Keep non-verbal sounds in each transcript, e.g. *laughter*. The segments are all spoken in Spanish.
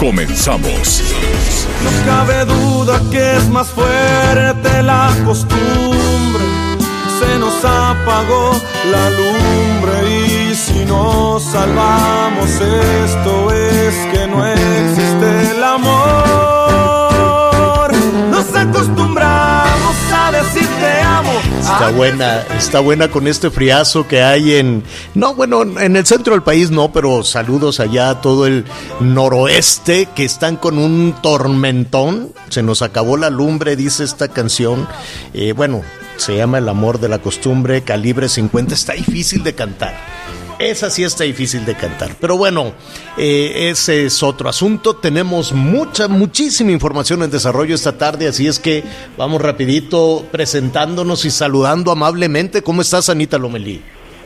Comenzamos. No cabe duda que es más fuerte la costumbre. Se nos apagó la lumbre y si nos salvamos esto es que no existe el amor. Está buena, está buena con este friazo que hay en, no, bueno, en el centro del país no, pero saludos allá a todo el noroeste que están con un tormentón. Se nos acabó la lumbre, dice esta canción. Eh, bueno, se llama El amor de la costumbre, calibre 50. Está difícil de cantar. Esa sí está difícil de cantar. Pero bueno, eh, ese es otro asunto. Tenemos mucha, muchísima información en desarrollo esta tarde, así es que vamos rapidito presentándonos y saludando amablemente. ¿Cómo estás, Anita Lomelí?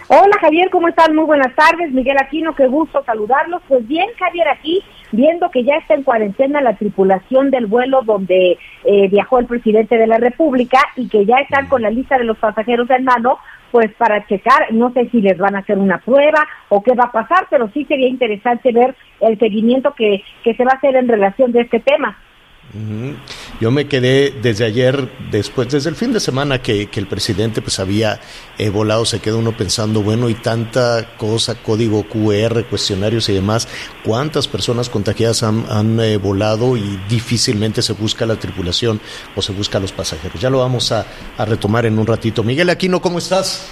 Hola Javier, ¿cómo están? Muy buenas tardes. Miguel Aquino, qué gusto saludarlos. Pues bien, Javier, aquí viendo que ya está en cuarentena la tripulación del vuelo donde eh, viajó el presidente de la República y que ya están con la lista de los pasajeros en mano, pues para checar, no sé si les van a hacer una prueba o qué va a pasar, pero sí sería interesante ver el seguimiento que, que se va a hacer en relación de este tema. Yo me quedé desde ayer, después, desde el fin de semana que, que el presidente pues había eh, volado, se queda uno pensando, bueno, y tanta cosa, código QR, cuestionarios y demás, ¿cuántas personas contagiadas han, han eh, volado y difícilmente se busca la tripulación o se busca a los pasajeros? Ya lo vamos a, a retomar en un ratito. Miguel Aquino, ¿cómo estás?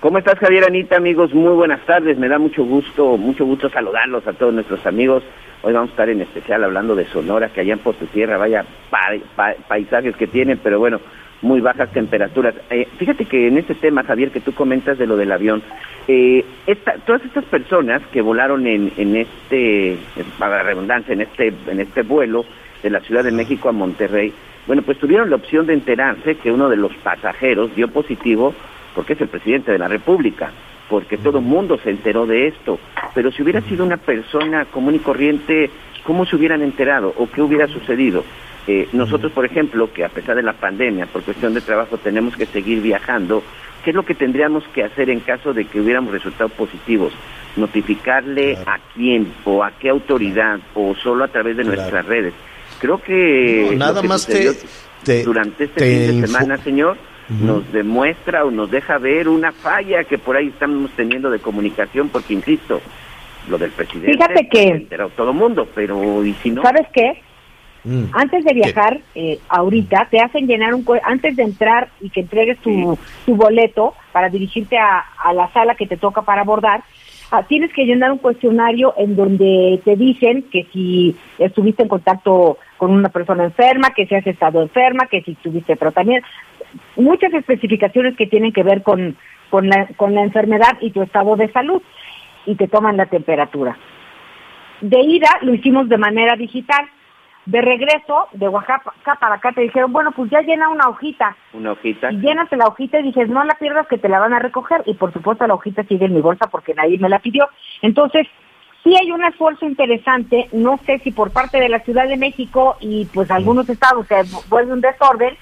¿Cómo estás, Javier Anita, amigos? Muy buenas tardes. Me da mucho gusto, mucho gusto saludarlos a todos nuestros amigos. Hoy vamos a estar en especial hablando de Sonora, que allá en Puerto Tierra, vaya pa- pa- paisajes que tienen, pero bueno, muy bajas temperaturas. Eh, fíjate que en este tema, Javier, que tú comentas de lo del avión, eh, esta- todas estas personas que volaron en, en este, para la redundancia, en este, en este vuelo de la Ciudad de México a Monterrey, bueno, pues tuvieron la opción de enterarse que uno de los pasajeros dio positivo porque es el presidente de la República, porque todo el mundo se enteró de esto. Pero si hubiera sido una persona común y corriente, ¿cómo se hubieran enterado o qué hubiera sucedido? Eh, nosotros, por ejemplo, que a pesar de la pandemia, por cuestión de trabajo, tenemos que seguir viajando, ¿qué es lo que tendríamos que hacer en caso de que hubiéramos resultados positivos? Notificarle a quién o a qué autoridad o solo a través de Claro. nuestras redes. Creo que No, nada que más te- te- durante este te fin de semana, señor, Nos demuestra o nos deja ver una falla que por ahí estamos teniendo de comunicación, porque insisto, lo del presidente Fíjate que- todo mundo, pero ¿y si no? ¿Sabes qué? Mm. Antes de viajar, eh, ahorita, te hacen llenar un... cue- Antes de entrar y que entregues tu, tu boleto para dirigirte a, a la sala que te toca para abordar, ah, tienes que llenar un cuestionario en donde te dicen que si estuviste en contacto con una persona enferma, que si has estado enferma, que si estuviste, pero también muchas especificaciones que tienen que ver con, con, la, con la enfermedad y tu estado de salud y te toman la temperatura. De ida lo hicimos de manera digital. De regreso, de Oaxaca para acá, te dijeron, bueno, pues ya llena una hojita. Una hojita. Y llenas la hojita y dices, no la pierdas que te la van a recoger. Y por supuesto la hojita sigue en mi bolsa porque nadie me la pidió. Entonces, sí hay un esfuerzo interesante, no sé si por parte de la Ciudad de México y pues algunos estados se vuelve un desorden,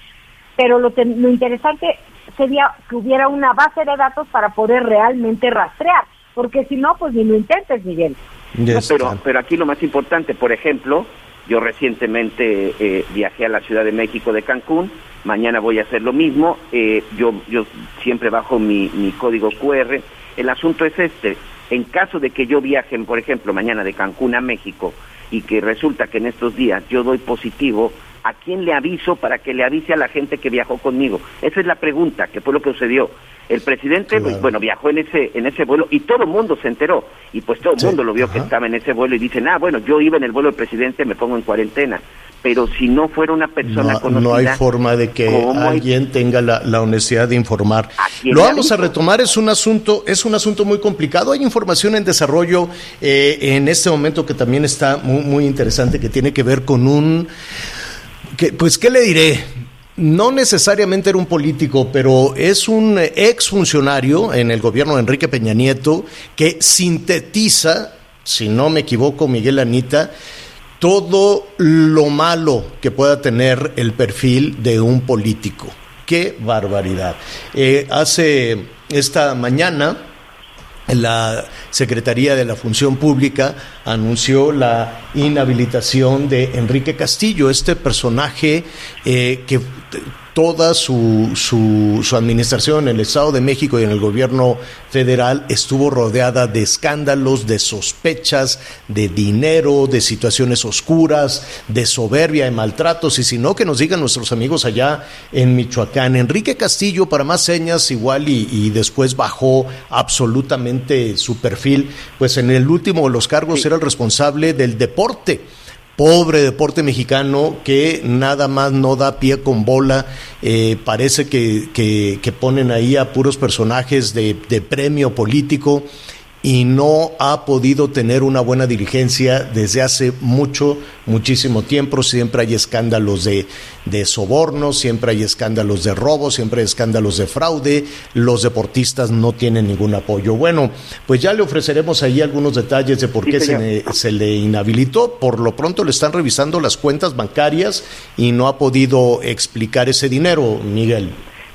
pero lo, lo interesante sería que hubiera una base de datos para poder realmente rastrear. Porque si no, pues ni lo intentes, Miguel. Yes, pero, claro. pero aquí lo más importante, por ejemplo, yo recientemente eh, viajé a la Ciudad de México de Cancún, mañana voy a hacer lo mismo, eh, yo, yo siempre bajo mi, mi código QR. El asunto es este, en caso de que yo viaje, por ejemplo, mañana de Cancún a México y que resulta que en estos días yo doy positivo, ¿A quién le aviso para que le avise a la gente que viajó conmigo? Esa es la pregunta, que fue lo que sucedió. El presidente, pues, bueno, viajó en ese en ese vuelo y todo el mundo se enteró. Y pues todo el mundo lo vio que estaba en ese vuelo y dicen, ah, bueno, yo iba en el vuelo del presidente, me pongo en cuarentena. Pero si no fuera una persona no, conocida... No hay forma de que alguien tenga la, la, honestidad de informar. Lo vamos a retomar, es un asunto, es un asunto muy complicado. Hay información en desarrollo eh, en este momento que también está muy, muy interesante, que tiene que ver con un... Pues, ¿qué le diré? no necesariamente era un político, pero es un exfuncionario en el gobierno de Enrique Peña Nieto que sintetiza, si no me equivoco, Miguel Anita, todo lo malo que pueda tener el perfil de un político. Qué barbaridad. Eh, hace esta mañana la Secretaría de la Función Pública anunció la inhabilitación de Enrique Castillo, este personaje eh, que toda su, su, su, administración en el Estado de México y en el gobierno federal estuvo rodeada de escándalos, de sospechas, de dinero, de situaciones oscuras, de soberbia, de maltratos, y si no, que nos digan nuestros amigos allá en Michoacán. Enrique Castillo, para más señas, igual y, y después bajó absolutamente su perfil, pues en el último de los cargos era el responsable del deporte pobre deporte mexicano que nada más no da pie con bola. Eh, parece que, que, que, ponen ahí a puros personajes de, de premio político y no ha podido tener una buena dirigencia desde hace mucho, muchísimo tiempo. Siempre hay escándalos de, de sobornos, siempre hay escándalos de robo, siempre hay escándalos de fraude. Los deportistas no tienen ningún apoyo. Bueno, pues ya le ofreceremos ahí algunos detalles de por qué se, se le inhabilitó. Por lo pronto le están revisando las cuentas bancarias y no ha podido explicar ese dinero, Miguel.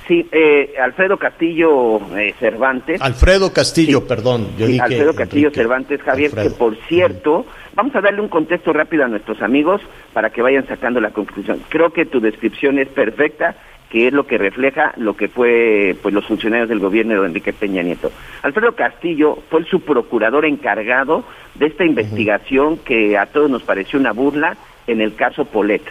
Sí, eh, Alfredo Castillo eh, Cervantes. Alfredo Castillo, perdón. Yo Sí, dije Alfredo Castillo Enrique. Cervantes, Javier, Alfredo. que por cierto, vamos a darle un contexto rápido a nuestros amigos para que vayan sacando la conclusión. Creo que tu descripción es perfecta, que es lo que refleja lo que fue pues los funcionarios del gobierno de Enrique Peña Nieto. Alfredo Castillo fue el subprocurador encargado de esta investigación que a todos nos pareció una burla en el caso Polet.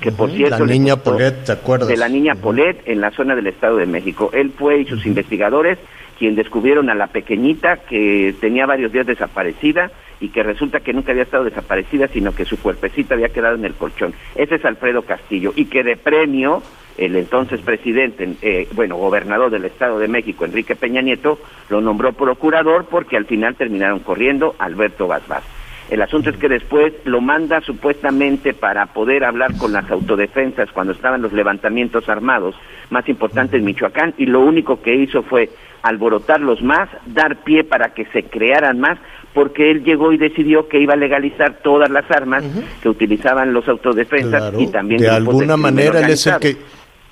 Que por cierto la niña Polet, ¿te acuerdas? De la niña Polet en la zona del Estado de México. Él fue y sus investigadores quien descubrieron a la pequeñita que tenía varios días desaparecida y que resulta que nunca había estado desaparecida, sino que su cuerpecita había quedado en el colchón. Ese es Alfredo Castillo y que de premio el entonces presidente, eh, bueno, gobernador del Estado de México, Enrique Peña Nieto, lo nombró procurador porque al final terminaron corriendo Alberto Basbás. El asunto es que después lo manda supuestamente para poder hablar con las autodefensas cuando estaban los levantamientos armados más importantes en Michoacán y lo único que hizo fue alborotarlos más, dar pie para que se crearan más, porque él llegó y decidió que iba a legalizar todas las armas que utilizaban los autodefensas Claro, y también de alguna manera él es el que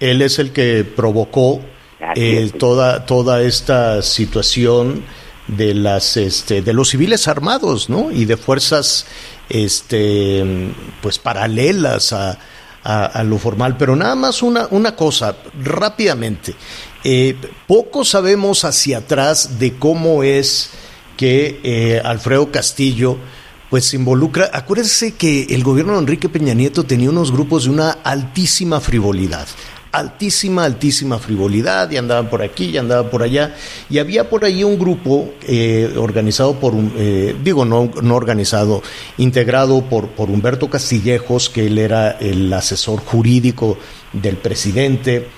él es el que provocó eh, toda toda esta situación de las este de los civiles armados no y de fuerzas este pues paralelas a, a- lo formal pero nada más una una cosa rápidamente Eh, poco sabemos hacia atrás de cómo es que eh, Alfredo Castillo pues se involucra. Acuérdense que el gobierno de Enrique Peña Nieto tenía unos grupos de una altísima frivolidad. Altísima, altísima frivolidad, y andaban por aquí, y andaban por allá. Y había por ahí un grupo eh, organizado por un, eh, digo, no, no organizado, integrado por, por Humberto Castillejos, que él era el asesor jurídico del presidente.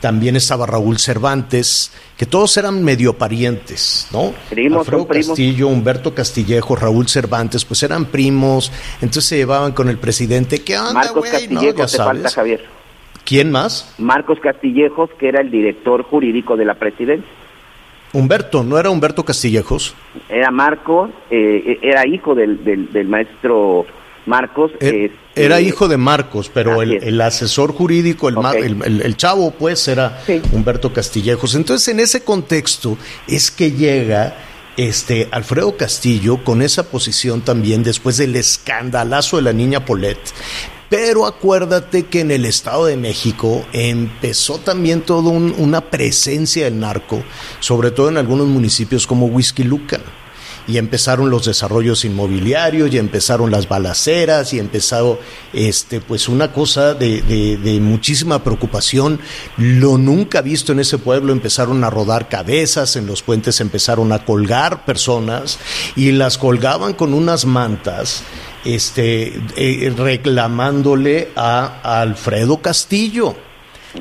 También estaba Raúl Cervantes, que todos eran medio parientes, ¿no? Primos, Alfredo primos. Castillo, Humberto Castillejo, Raúl Cervantes, pues eran primos, entonces se llevaban con el presidente. ¿Qué onda, güey? No, Castillejos, ya te falta. Javier. ¿Quién más? Marcos Castillejos, que era el director jurídico de la presidencia. Humberto, ¿no era Humberto Castillejos? Era Marcos, eh, era hijo del, del, del maestro Marcos. Er- este, Era hijo de Marcos, pero el, el asesor jurídico, el, ma- Ok. el, el- el chavo, pues, era Sí. Humberto Castillejos. Entonces, en ese contexto es que llega este Alfredo Castillo con esa posición también después del escandalazo de la niña Polet. Pero acuérdate que en el Estado de México empezó también toda una presencia del narco, sobre todo en algunos municipios como Whisky Lucan. y empezaron los desarrollos inmobiliarios, y empezaron las balaceras, y empezó este, pues una cosa de, de, muchísima preocupación. Lo nunca visto en ese pueblo, empezaron a rodar cabezas, en los puentes empezaron a colgar personas y las colgaban con unas mantas este, eh, reclamándole a Alfredo Castillo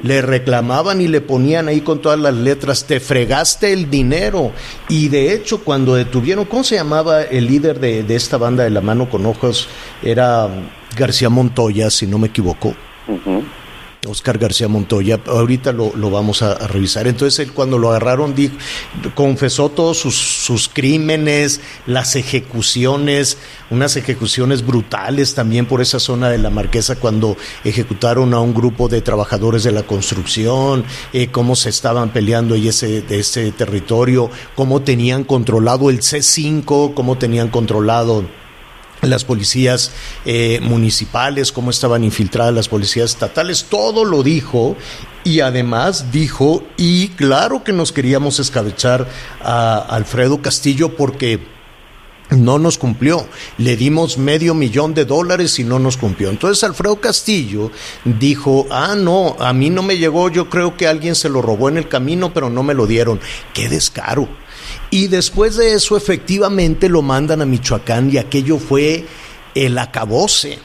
le reclamaban y le ponían ahí con todas las letras, te fregaste el dinero. Y de hecho, cuando detuvieron, ¿cómo se llamaba el líder de, esta banda de la mano con ojos? Era García Montoya, si no me equivoco. Oscar García Montoya, ahorita lo, vamos a, revisar. Entonces él cuando lo agarraron confesó todos sus, sus, crímenes, las ejecuciones, unas ejecuciones brutales también por esa zona de la Marquesa cuando ejecutaron a un grupo de trabajadores de la construcción, eh, cómo se estaban peleando y ese, de ese territorio, cómo tenían controlado el C5, cómo tenían controlado las policías eh, municipales, cómo estaban infiltradas las policías estatales, todo lo dijo y además dijo, y claro que nos queríamos escabechar a Alfredo Castillo porque no nos cumplió. Le dimos medio millón de dólares y no nos cumplió. Entonces Alfredo Castillo dijo, ah, no, a mí no me llegó, yo creo que alguien se lo robó en el camino, pero no me lo dieron. Qué descaro. Y después de eso, efectivamente, lo mandan a Michoacán y aquello fue el acabose.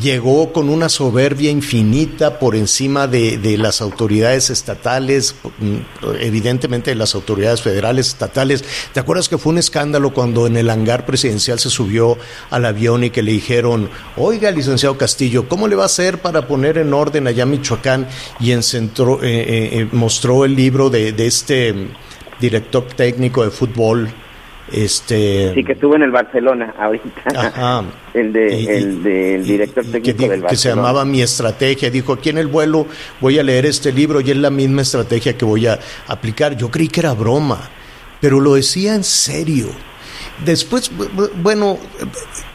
Llegó con una soberbia infinita por encima de, las autoridades estatales, evidentemente de las autoridades federales, estatales. ¿Te acuerdas que fue un escándalo cuando en el hangar presidencial se subió al avión y que le dijeron, oiga, licenciado Castillo, ¿cómo le va a hacer para poner en orden allá Michoacán? Y en centro, eh, eh, eh, mostró el libro de, de este director técnico de fútbol. Este, sí, que estuvo en el Barcelona ahorita. *laughs* El, de, el, director técnico del Barcelona. Que se llamaba Mi Estrategia. Dijo, aquí en el vuelo voy a leer este libro y es la misma estrategia que voy a aplicar. Yo creí que era broma, pero lo decía en serio. Después, bueno,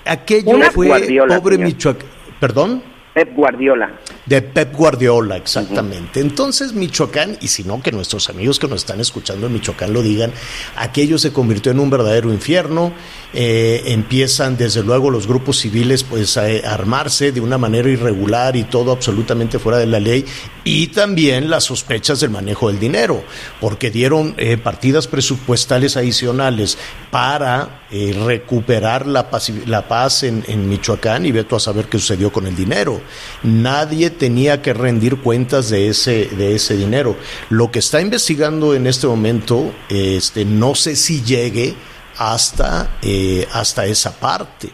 aquello fue pobre Michoacán. ¿Perdón? Pep Guardiola. De Pep Guardiola, exactamente. Entonces Michoacán, y si no que nuestros amigos que nos están escuchando en Michoacán lo digan, aquello se convirtió en un verdadero infierno. Eh, empiezan desde luego los grupos civiles pues a, armarse de una manera irregular y todo absolutamente fuera de la ley y también las sospechas del manejo del dinero, porque dieron eh, partidas presupuestales adicionales para eh, recuperar la, la paz en, Michoacán y ve tú a saber qué sucedió con el dinero. Nadie tenía que rendir cuentas de ese, de ese dinero. Lo que está investigando en este momento, este, no sé si llegue hasta, eh, hasta esa parte.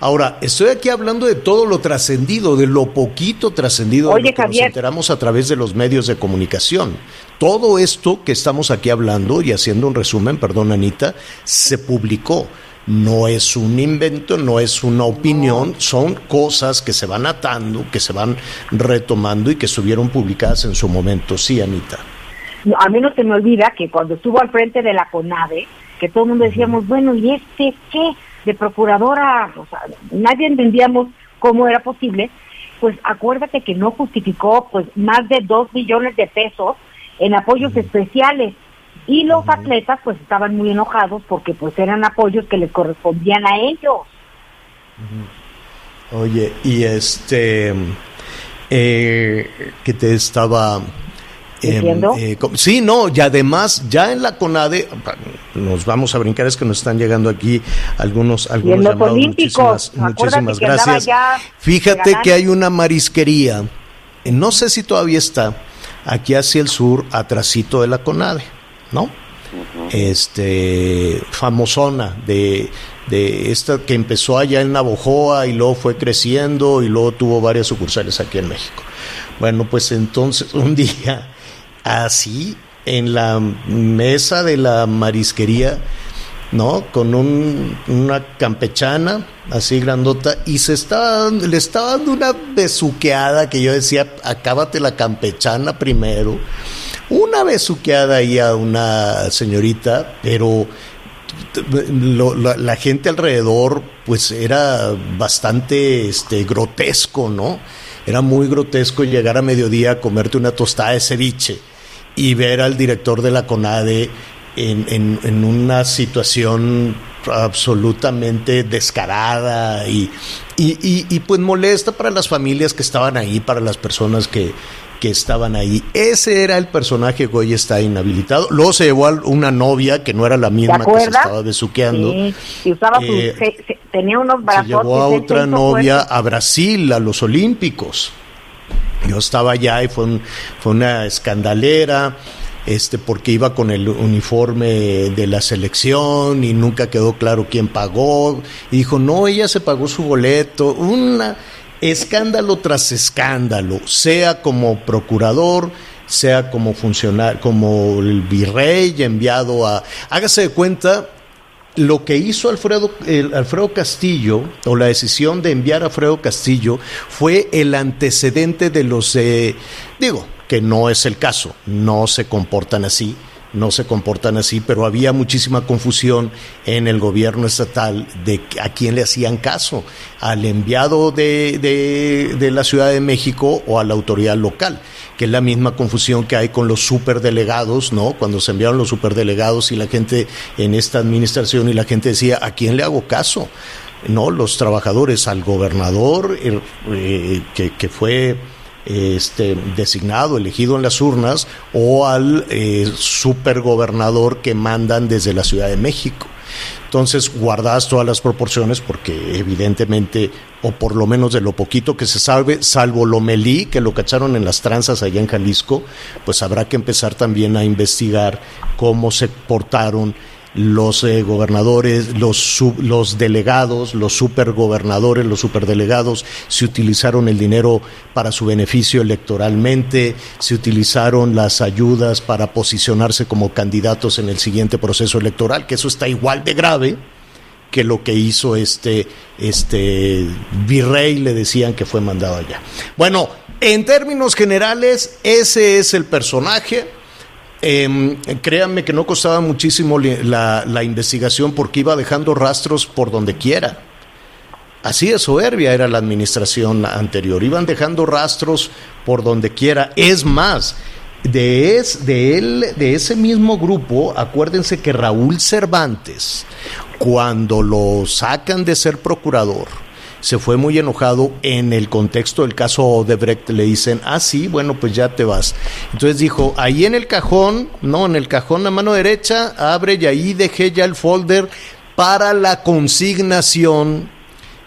Ahora, estoy aquí hablando de todo lo trascendido, de lo poquito trascendido de lo que nos enteramos a través de los medios de comunicación. Todo esto que estamos aquí hablando y haciendo un resumen, perdón Anita, se publicó no es un invento, no es una opinión, son cosas que se van atando, que se van retomando y que estuvieron publicadas en su momento. Sí, Anita. a mí no se me olvida que cuando estuvo al frente de la CONADE, que todo el mundo decíamos, bueno, ¿y este qué? De procuradora, o sea, nadie entendíamos cómo era posible, pues acuérdate que no justificó pues más de dos millones de pesos en apoyos especiales. Y los atletas pues estaban muy enojados porque pues eran apoyos que les correspondían a ellos. Oye, y este, eh, que te estaba... Em, eh, sí, no, y además ya en la CONADE, nos vamos a brincar, es que nos están llegando aquí algunos, algunos llamados. Muchísimas, muchísimas gracias. Fíjate que hay una marisquería, eh, no sé si todavía está, aquí hacia el sur, atrasito de la CONADE ¿no? Este, famosona de, de esta que empezó allá en Navojoa y luego fue creciendo y luego tuvo varias sucursales aquí en México. Bueno, pues entonces *laughs* un día así en la mesa de la marisquería, ¿no? Con un, una campechana así grandota y se estaba le estaba dando una besuqueada que yo decía, acábate la campechana primero una besuqueada ahí a una señorita, pero la, gente alrededor pues era bastante este, grotesco, ¿no? Era muy grotesco llegar a mediodía a comerte una tostada de ceviche y ver al director de la CONADE en, en, una situación absolutamente descarada y, y, y, pues molesta para las familias que estaban ahí, para las personas que, que estaban ahí. Ese era el personaje que hoy está inhabilitado. Luego se llevó a una novia que no era la misma que se estaba besuqueando. Sí, usaba eh, tenía unos Se llevó a otra novia a Brasil, a los Olímpicos. Yo estaba allá y fue, fue una escandalera este, porque iba con el uniforme de la selección y nunca quedó claro quién pagó. Y dijo, no, ella se pagó su boleto. Una escándalo tras escándalo, sea como procurador, sea como funcionario, como el virrey enviado a... Hágase de cuenta lo que hizo Alfredo, Alfredo Castillo, o la decisión de enviar a Alfredo Castillo, fue el antecedente de los, digo, que no es el caso, no se comportan así, no se comportan así, pero había muchísima confusión en el gobierno estatal de a quién le hacían caso, al enviado de, de, de, la Ciudad de México o a la autoridad local, que es la misma confusión que hay con los superdelegados, ¿no? Cuando se enviaron los superdelegados y la gente en esta administración y la gente decía, ¿a quién le hago caso? No, los trabajadores, al gobernador eh, que, que fue este, designado, elegido en las urnas, o al eh, supergobernador que mandan desde la Ciudad de México. Entonces, guardadas todas las proporciones porque evidentemente, o por lo menos de lo poquito que se sabe, salvo Lomelí, que lo cacharon en las tranzas allá en Jalisco, pues habrá que empezar también a investigar cómo se portaron los eh, gobernadores, los, los delegados, los supergobernadores, los superdelegados, se utilizaron el dinero para su beneficio electoralmente, se utilizaron las ayudas para posicionarse como candidatos en el siguiente proceso electoral, que eso está igual de grave que lo que hizo este, este virrey, le decían que fue mandado allá. Bueno, en términos generales, ese es el personaje eh, créanme que no costaba muchísimo la, investigación porque iba dejando rastros por donde quiera. Así de soberbia era la administración anterior. Iban dejando rastros por donde quiera. Es más, de, es, de, él, de ese mismo grupo, acuérdense que Raúl Cervantes, cuando lo sacan de ser procurador, se fue muy enojado en el contexto del caso Odebrecht. Le dicen, ah, sí, bueno, pues ya te vas. Entonces dijo, ahí en el cajón, no, en el cajón a mano derecha, abre y ahí dejé ya el folder para la consignación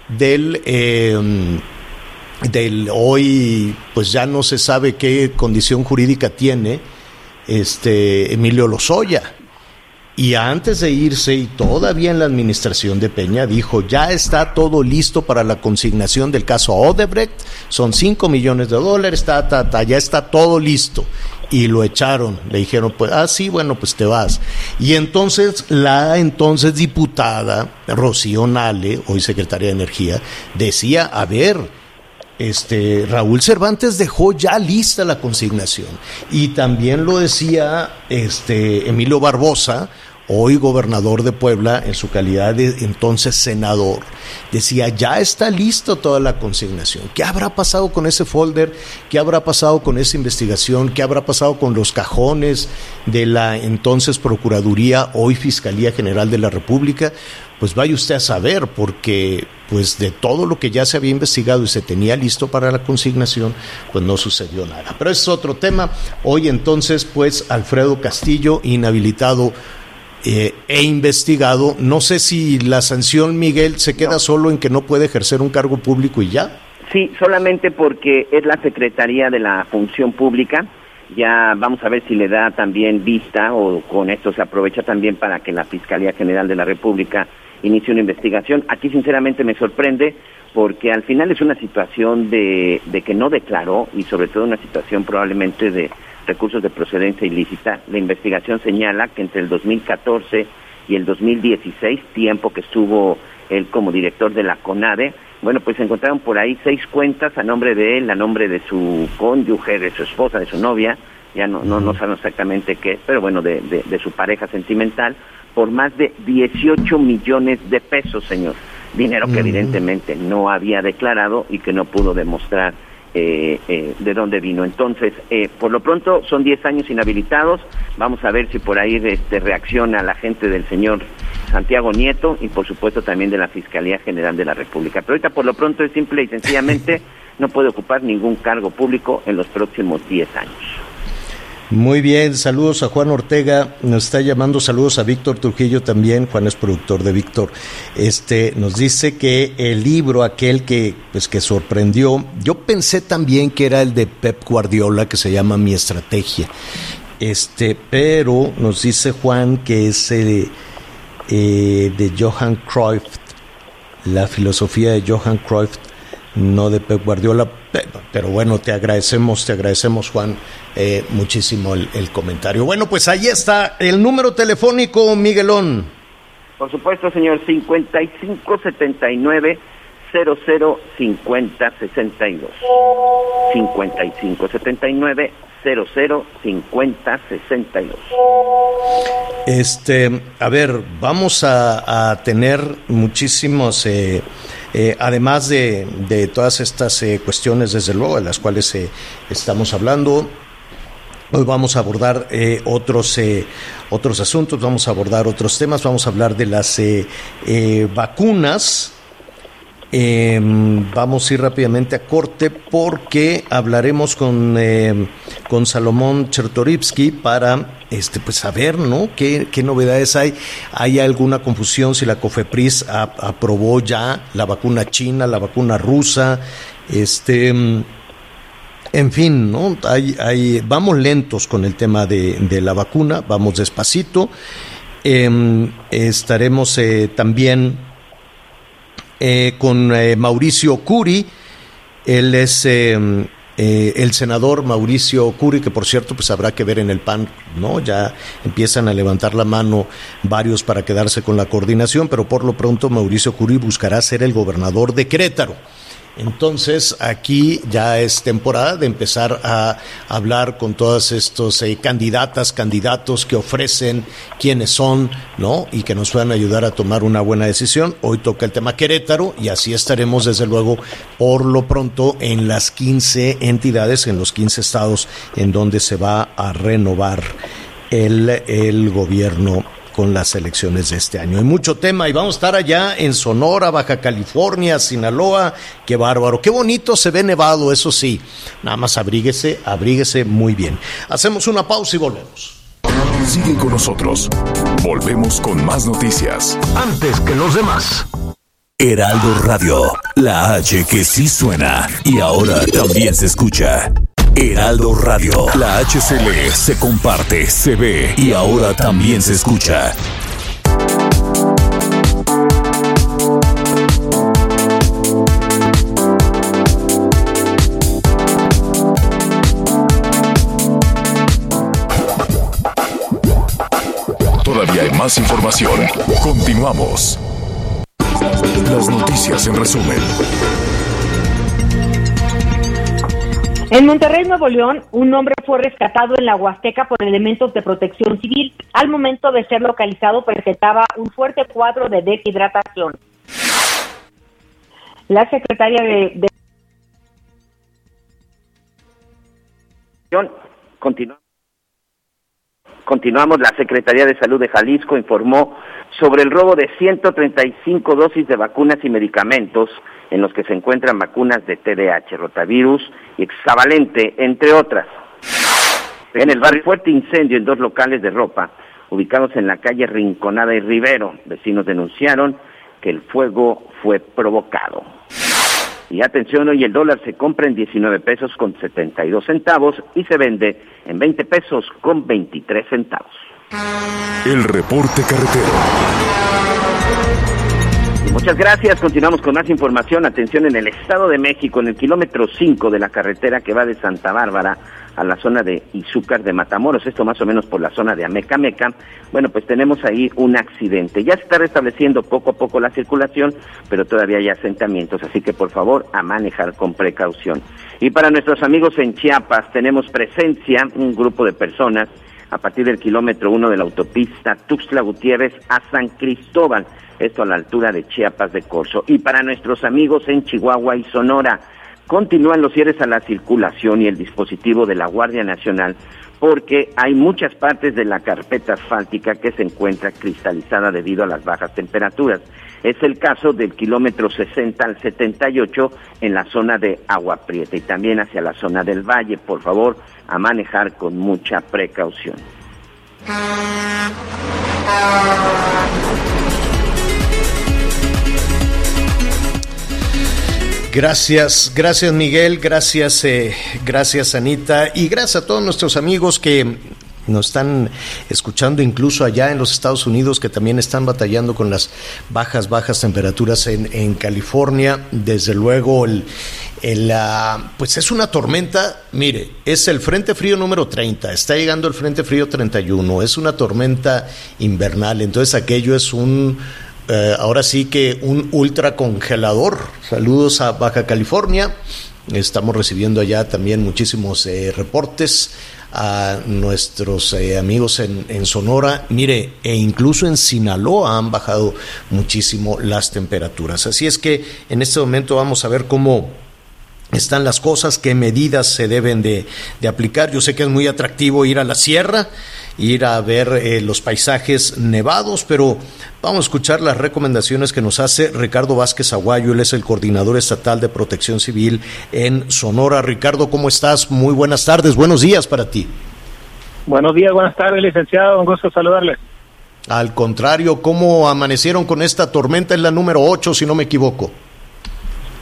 del... Em, del hoy, pues ya no se sabe qué condición jurídica tiene este Emilio Lozoya. Y antes de irse, y todavía en la administración de Peña, dijo, ya está todo listo para la consignación del caso Odebrecht, son 5 millones de dólares, ta, ya está todo listo. Y lo echaron, le dijeron, pues, ah, sí, bueno, pues te vas. Y entonces la entonces diputada Rocío Nale, hoy secretaria de Energía, decía, a ver, este, Raúl Cervantes dejó ya lista la consignación. Y también lo decía este, Emilio Barbosa, hoy gobernador de Puebla, en su calidad de entonces senador, decía, ya está listo toda la consignación. ¿Qué habrá pasado con ese folder? ¿Qué habrá pasado con esa investigación? ¿Qué habrá pasado con los cajones de la entonces Procuraduría, hoy Fiscalía General de la República? Pues vaya usted a saber, porque pues de todo lo que ya se había investigado y se tenía listo para la consignación, pues no sucedió nada. Pero es otro tema. Hoy entonces, pues Alfredo Castillo, inhabilitado eh, e investigado. No sé si la sanción, Miguel, se queda solo en que no puede ejercer un cargo público y ya. Sí, solamente porque es la Secretaría de la Función Pública. Ya vamos a ver si le da también vista o con esto se aprovecha también para que la Fiscalía General de la República inicie una investigación. Aquí sinceramente me sorprende porque al final es una situación de, de que no declaró y sobre todo una situación probablemente de, recursos de procedencia ilícita. La investigación señala que entre el 2014 y el 2016, tiempo que estuvo él como director de la CONADE, bueno, pues se encontraron por ahí seis cuentas a nombre de él, a nombre de su cónyuge, de su esposa, de su novia, ya no, no, no saben exactamente qué, pero bueno, de, de, de su pareja sentimental, por más de 18 millones de pesos, señor. Dinero que evidentemente no había declarado y que no pudo demostrar eh, eh, de dónde vino. Entonces, eh, por lo pronto son 10 años inhabilitados. Vamos a ver si por ahí este, reacciona la gente del señor Santiago Nieto y por supuesto también de la Fiscalía General de la República. Pero ahorita por lo pronto es simple y sencillamente *laughs* no puede ocupar ningún cargo público en los próximos 10 años. Muy bien, saludos a Juan Ortega, nos está llamando, saludos a Víctor Trujillo también, Juan es productor de Víctor. Este nos dice que el libro aquel que pues que sorprendió, yo pensé también que era el de Pep Guardiola que se llama Mi estrategia. Este, pero nos dice Juan que es eh, de Johan Cruyff, la filosofía de Johan Cruyff, no de Pep Guardiola, pero bueno, te agradecemos, te agradecemos Juan eh, muchísimo el, comentario. Bueno, pues ahí está el número telefónico, Miguelón. Por supuesto, señor, 5579 0050 62. 5579 0050 62. Este, a ver, vamos a, tener muchísimos eh, eh, además de, de, todas estas eh, cuestiones, desde luego, de las cuales eh, estamos hablando, Hoy vamos a abordar otros, otros asuntos, vamos a abordar otros temas, vamos a hablar de las vacunas. Em, vamos a ir rápidamente a corte porque hablaremos con, con Salomón Chertorivsky para este, pues saber, ¿no? ¿Qué, novedades hay? ¿Hay alguna confusión si la COFEPRIS aprobó ya la vacuna china, la vacuna rusa? Este, en fin, ¿no? Hay, hay, vamos lentos con el tema de, la vacuna, vamos despacito. Em, estaremos eh, también eh, con eh, Mauricio Curi, él es em, eh, el senador Mauricio Curi, que por cierto, pues habrá que ver en el PAN, ¿no? Ya empiezan a levantar la mano varios para quedarse con la coordinación, pero por lo pronto Mauricio Curi buscará ser el gobernador de Querétaro. Entonces, aquí ya es temporada de empezar a hablar con todas estos eh, candidatas, candidatos que ofrecen quiénes son, ¿no? Y que nos puedan ayudar a tomar una buena decisión. Hoy toca el tema Querétaro y así estaremos, desde luego, por lo pronto en las 15 entidades, en los 15 estados en donde se va a renovar el, el gobierno con las elecciones de este año. Hay mucho tema y vamos a estar allá en Sonora, Baja California, Sinaloa. Qué bárbaro, qué bonito se ve nevado, eso sí. Nada más abríguese, abríguese muy bien. Hacemos una pausa y volvemos. Sigue con nosotros. Volvemos con más noticias. Antes que los demás. Heraldo Radio, la H que sí suena y ahora también se escucha. Heraldo Radio. La HCL se comparte, se ve y ahora también se escucha. Todavía hay más información. Continuamos. Las noticias en resumen. En Monterrey, Nuevo León, un hombre fue rescatado en la Huasteca por elementos de protección civil. Al momento de ser localizado presentaba un fuerte cuadro de deshidratación. La secretaria de... de... Continuamos. La Secretaría de Salud de Jalisco informó sobre el robo de 135 dosis de vacunas y medicamentos en los que se encuentran vacunas de TDAH, rotavirus y hexavalente, entre otras. En el barrio fuerte incendio en dos locales de ropa ubicados en la calle Rinconada y Rivero. Vecinos denunciaron que el fuego fue provocado. Y atención, hoy el dólar se compra en 19 pesos con 72 centavos y se vende en 20 pesos con 23 centavos. El reporte carretero. Muchas gracias. Continuamos con más información. Atención en el Estado de México, en el kilómetro 5 de la carretera que va de Santa Bárbara a la zona de Izúcar de Matamoros, esto más o menos por la zona de Amecameca. Bueno, pues tenemos ahí un accidente. Ya se está restableciendo poco a poco la circulación, pero todavía hay asentamientos, así que por favor a manejar con precaución. Y para nuestros amigos en Chiapas tenemos presencia, un grupo de personas a partir del kilómetro 1 de la autopista Tuxtla Gutiérrez a San Cristóbal esto a la altura de Chiapas de Corzo. Y para nuestros amigos en Chihuahua y Sonora, continúan los cierres a la circulación y el dispositivo de la Guardia Nacional porque hay muchas partes de la carpeta asfáltica que se encuentra cristalizada debido a las bajas temperaturas. Es el caso del kilómetro 60 al 78 en la zona de Agua Prieta y también hacia la zona del Valle. Por favor, a manejar con mucha precaución. Gracias, gracias Miguel, gracias, eh, gracias Anita. Y gracias a todos nuestros amigos que nos están escuchando incluso allá en los Estados Unidos que también están batallando con las bajas, bajas temperaturas en, California. Desde luego, el, el, pues es una tormenta, mire, es el Frente Frío número 30, está llegando el Frente Frío 31, es una tormenta invernal, entonces aquello es un eh, ahora sí que un ultra congelador. Saludos a Baja California. Estamos recibiendo allá también muchísimos eh, reportes a nuestros eh, amigos en, Sonora. Mire, e incluso en Sinaloa han bajado muchísimo las temperaturas. Así es que en este momento vamos a ver cómo están las cosas, qué medidas se deben de, de aplicar. Yo sé que es muy atractivo ir a la sierra ir a ver eh, los paisajes nevados, pero vamos a escuchar las recomendaciones que nos hace Ricardo Vázquez Aguayo, él es el coordinador estatal de protección civil en Sonora. Ricardo, ¿cómo estás? Muy buenas tardes, buenos días para ti. Buenos días, buenas tardes, licenciado, un gusto saludarle. Al contrario, ¿cómo amanecieron con esta tormenta? Es la número 8, si no me equivoco.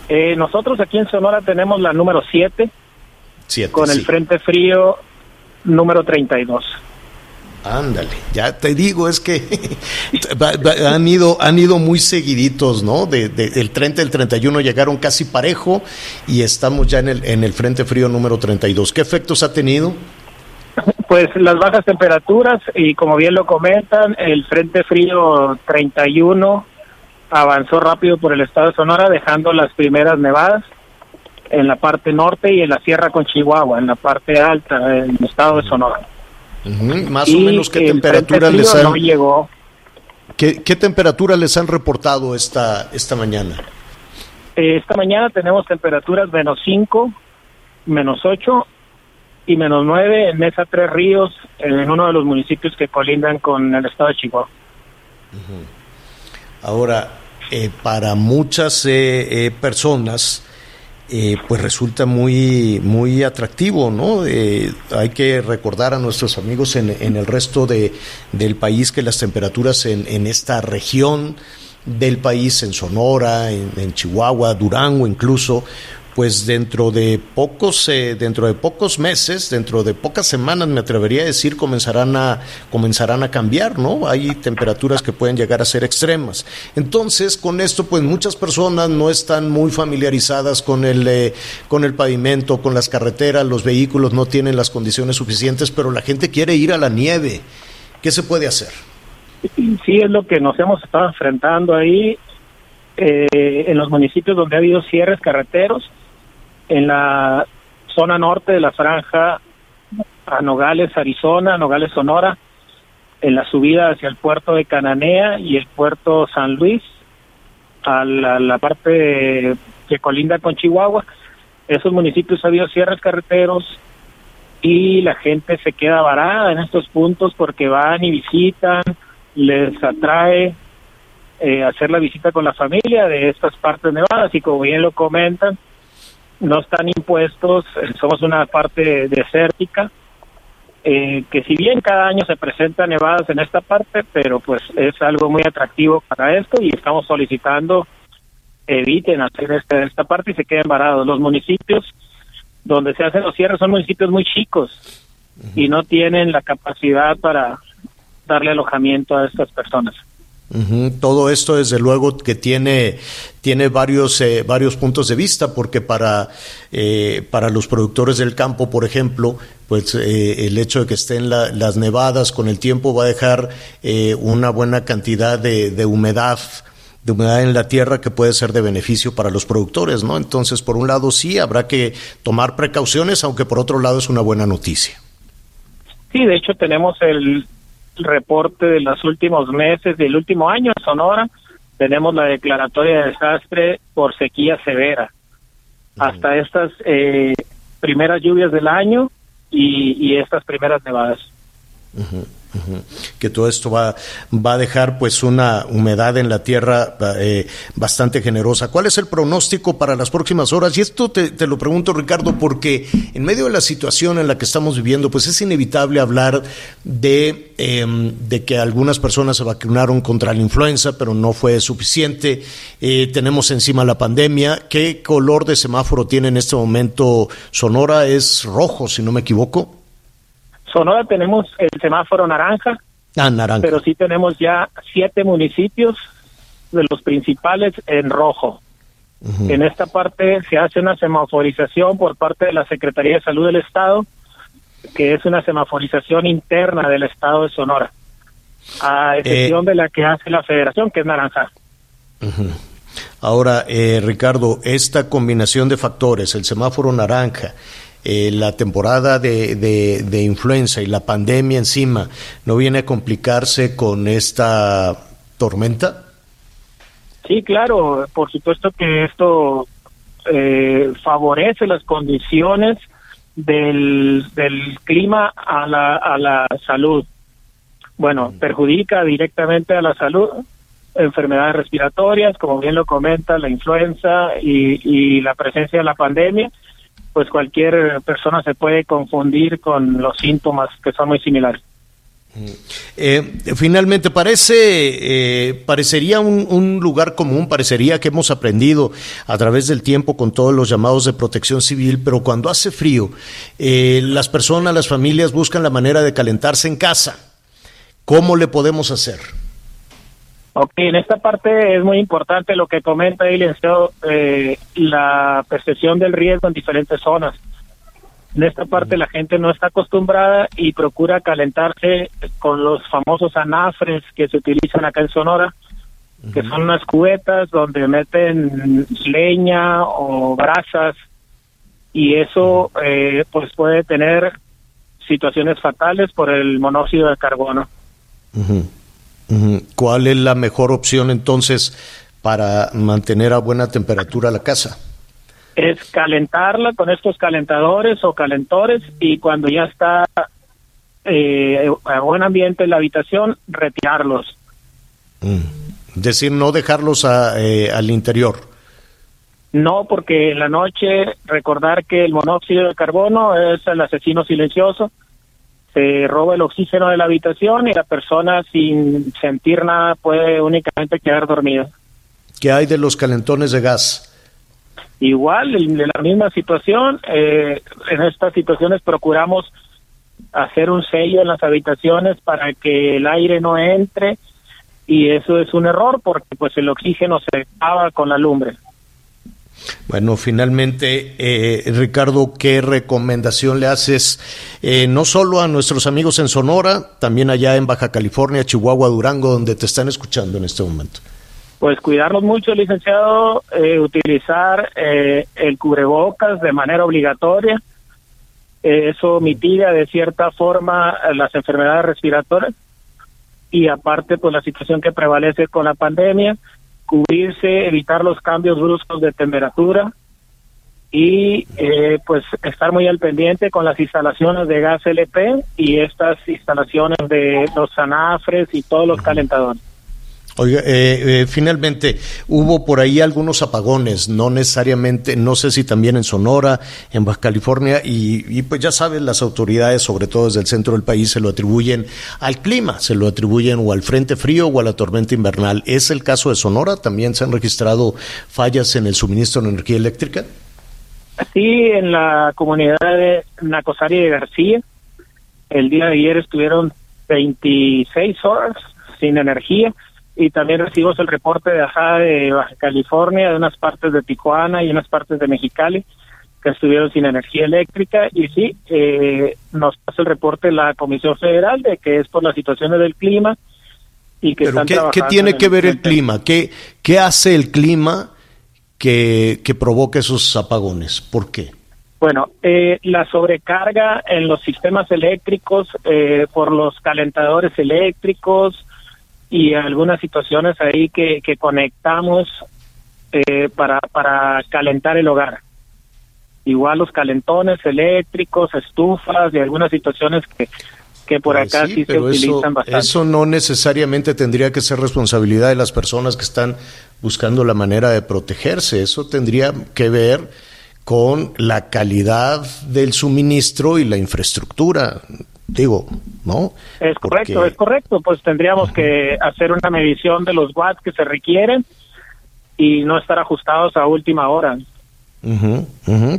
Eh, nosotros aquí en Sonora tenemos la número 7, con el frente frío número 32. Ándale, ya te digo, es que *laughs* han ido, han ido muy seguiditos, ¿no? De, del 30 al 31 llegaron casi parejo y estamos ya en el, en el Frente Frío número 32. ¿Qué efectos ha tenido? Pues las bajas temperaturas y como bien lo comentan, el Frente Frío 31 avanzó rápido por el estado de Sonora dejando las primeras nevadas en la parte norte y en la Sierra con Chihuahua, en la parte alta del estado de Sonora. Más o menos qué temperatura les han ¿Qué, temperatura les han reportado esta esta mañana? Eh, esta mañana tenemos temperaturas menos 5, menos 8 y menos 9 en Mesa Tres Ríos, en uno de los municipios que colindan con el estado de Chihuahua. Ahora, eh, para muchas eh, personas, eh, pues resulta muy, muy atractivo, ¿no? Eh, hay que recordar a nuestros amigos en, en el resto de, del país que las temperaturas en, en esta región del país, en Sonora, en, en Chihuahua, Durango incluso, pues dentro de pocos eh, dentro de pocos meses, dentro de pocas semanas me atrevería a decir comenzarán a comenzarán a cambiar, ¿no? Hay temperaturas que pueden llegar a ser extremas. Entonces, con esto pues muchas personas no están muy familiarizadas con el eh, con el pavimento, con las carreteras, los vehículos no tienen las condiciones suficientes, pero la gente quiere ir a la nieve. ¿Qué se puede hacer? Sí, es lo que nos hemos estado enfrentando ahí eh, en los municipios donde ha habido cierres carreteros en la zona norte de la franja a Nogales, Arizona, Nogales, Sonora, en la subida hacia el puerto de Cananea y el puerto San Luis, a la, parte que colinda con Chihuahua. Esos municipios ha habido cierres carreteros y la gente se queda varada en estos puntos porque van y visitan, les atrae eh, hacer la visita con la familia de estas partes nevadas y como bien lo comentan, no están impuestos, eh, somos una parte desértica, eh, que si bien cada año se presentan nevadas en esta parte, pero pues es algo muy atractivo para esto y estamos solicitando eviten hacer este, esta parte y se queden varados. Los municipios donde se hacen los cierres son municipios muy chicos y no tienen la capacidad para darle alojamiento a estas personas. Todo esto, desde luego, que tiene, tiene varios, eh, varios puntos de vista, porque para, eh, para los productores del campo, por ejemplo, pues eh, el hecho de que estén las nevadas con el tiempo va a dejar una buena cantidad de, de humedad de humedad en la tierra que puede ser de beneficio para los productores, ¿no? Entonces, por un lado sí habrá que tomar precauciones, aunque por otro lado es una buena noticia. Sí, de hecho tenemos el reporte de los últimos meses, del último año en Sonora, tenemos la declaratoria de desastre por sequía severa. hasta estas eh, primeras lluvias del año y, estas primeras nevadas que todo esto va, va a dejar pues una humedad en la tierra eh, bastante generosa. ¿Cuál es el pronóstico para las próximas horas? Y esto te, te, lo pregunto, Ricardo, porque en medio de la situación en la que estamos viviendo, pues es inevitable hablar de, em, de que algunas personas se vacunaron contra la influenza, pero no fue suficiente. Eh, tenemos encima la pandemia. ¿Qué color de semáforo tiene en este momento Sonora? Es rojo, si no me equivoco. Sonora tenemos el semáforo naranja, ah, naranja. pero sí tenemos ya siete municipios de los principales en rojo. En esta parte se hace una semaforización por parte de la Secretaría de Salud del Estado, que es una semaforización interna del Estado de Sonora, a excepción eh, de la que hace la Federación, que es naranja. Ahora, eh, Ricardo, esta combinación de factores, el semáforo naranja, eh, la temporada de, de, influenza y la pandemia encima no viene a complicarse con esta tormenta? Sí, claro, por supuesto que esto eh, favorece las condiciones del, del clima a la, a la salud. Bueno, mm. perjudica directamente a la salud, enfermedades respiratorias, como bien lo comenta, la influenza y, y la presencia de la pandemia, pues cualquier persona se puede confundir con los síntomas que son muy similares. Eh, finalmente, parece, eh, parecería un, lugar común, parecería que hemos aprendido a través del tiempo con todos los llamados de protección civil, pero cuando hace frío, eh, las personas, las familias buscan la manera de calentarse en casa. ¿Cómo le podemos hacer? Ok, en esta parte es muy importante lo que comenta ahí, eh, la percepción del riesgo en diferentes zonas. En esta parte la gente no está acostumbrada y procura calentarse con los famosos anafres que se utilizan acá en Sonora, que son unas cubetas donde meten leña o brasas y eso eh, pues puede tener situaciones fatales por el monóxido de carbono. ¿Cuál es la mejor opción entonces para mantener a buena temperatura la casa? Es calentarla con estos calentadores o calentores y cuando ya está eh, a buen ambiente en la habitación, retirarlos. Mm. Es decir, no dejarlos eh, al interior. No, porque en la noche recordar que el monóxido de carbono es el asesino silencioso se roba el oxígeno de la habitación y la persona sin sentir nada puede únicamente quedar dormida. ¿Qué hay de los calentones de gas? Igual, en la misma situación, eh, en estas situaciones procuramos hacer un sello en las habitaciones para que el aire no entre y eso es un error porque pues el oxígeno se acaba con la lumbre. Bueno, finalmente, eh, Ricardo, ¿qué recomendación le haces eh, no solo a nuestros amigos en Sonora, también allá en Baja California, Chihuahua, Durango, donde te están escuchando en este momento? Pues cuidarnos mucho, licenciado, eh, utilizar el cubrebocas de manera obligatoria. eso mitiga de cierta forma las enfermedades respiratorias y aparte, pues la situación que prevalece con la pandemia cubrirse, evitar los cambios bruscos de temperatura y eh, pues estar muy al pendiente con las instalaciones de gas LP y estas instalaciones de los anafres y todos los calentadores. Oiga, eh, eh, finalmente hubo por ahí algunos apagones, no necesariamente, no sé si también en Sonora, en Baja California, y, pues ya saben, las autoridades, sobre todo desde el centro del país, se lo atribuyen al clima, se lo atribuyen o al frente frío o a la tormenta invernal. ¿Es el caso de Sonora? ¿También se han registrado fallas en el suministro de energía eléctrica? Sí, en la comunidad de Nacosari de García, el día de ayer estuvieron 26 horas sin energía y también recibimos el reporte de acá de Baja California, de unas partes de Tijuana y unas partes de Mexicali que estuvieron sin energía eléctrica y sí, eh, nos pasa el reporte la Comisión Federal de que es por las situaciones del clima y que ¿Pero qué, ¿qué tiene que ver el clima? ¿Qué, ¿Qué hace el clima que, que provoca esos apagones? ¿Por qué? Bueno, eh, la sobrecarga en los sistemas eléctricos eh, por los calentadores eléctricos, y algunas situaciones ahí que, que conectamos eh, para, para calentar el hogar. igual los calentones eléctricos, estufas y algunas situaciones que, que por Pues acá sí, sí, se utilizan eso, bastante. eso no necesariamente tendría que ser responsabilidad de las personas que están buscando la manera de protegerse. Eso tendría que ver con la calidad del suministro y la infraestructura. Digo, ¿no? Es correcto, Porque- es correcto. Pues tendríamos que hacer una medición de los watts que se requieren y no estar ajustados a última hora.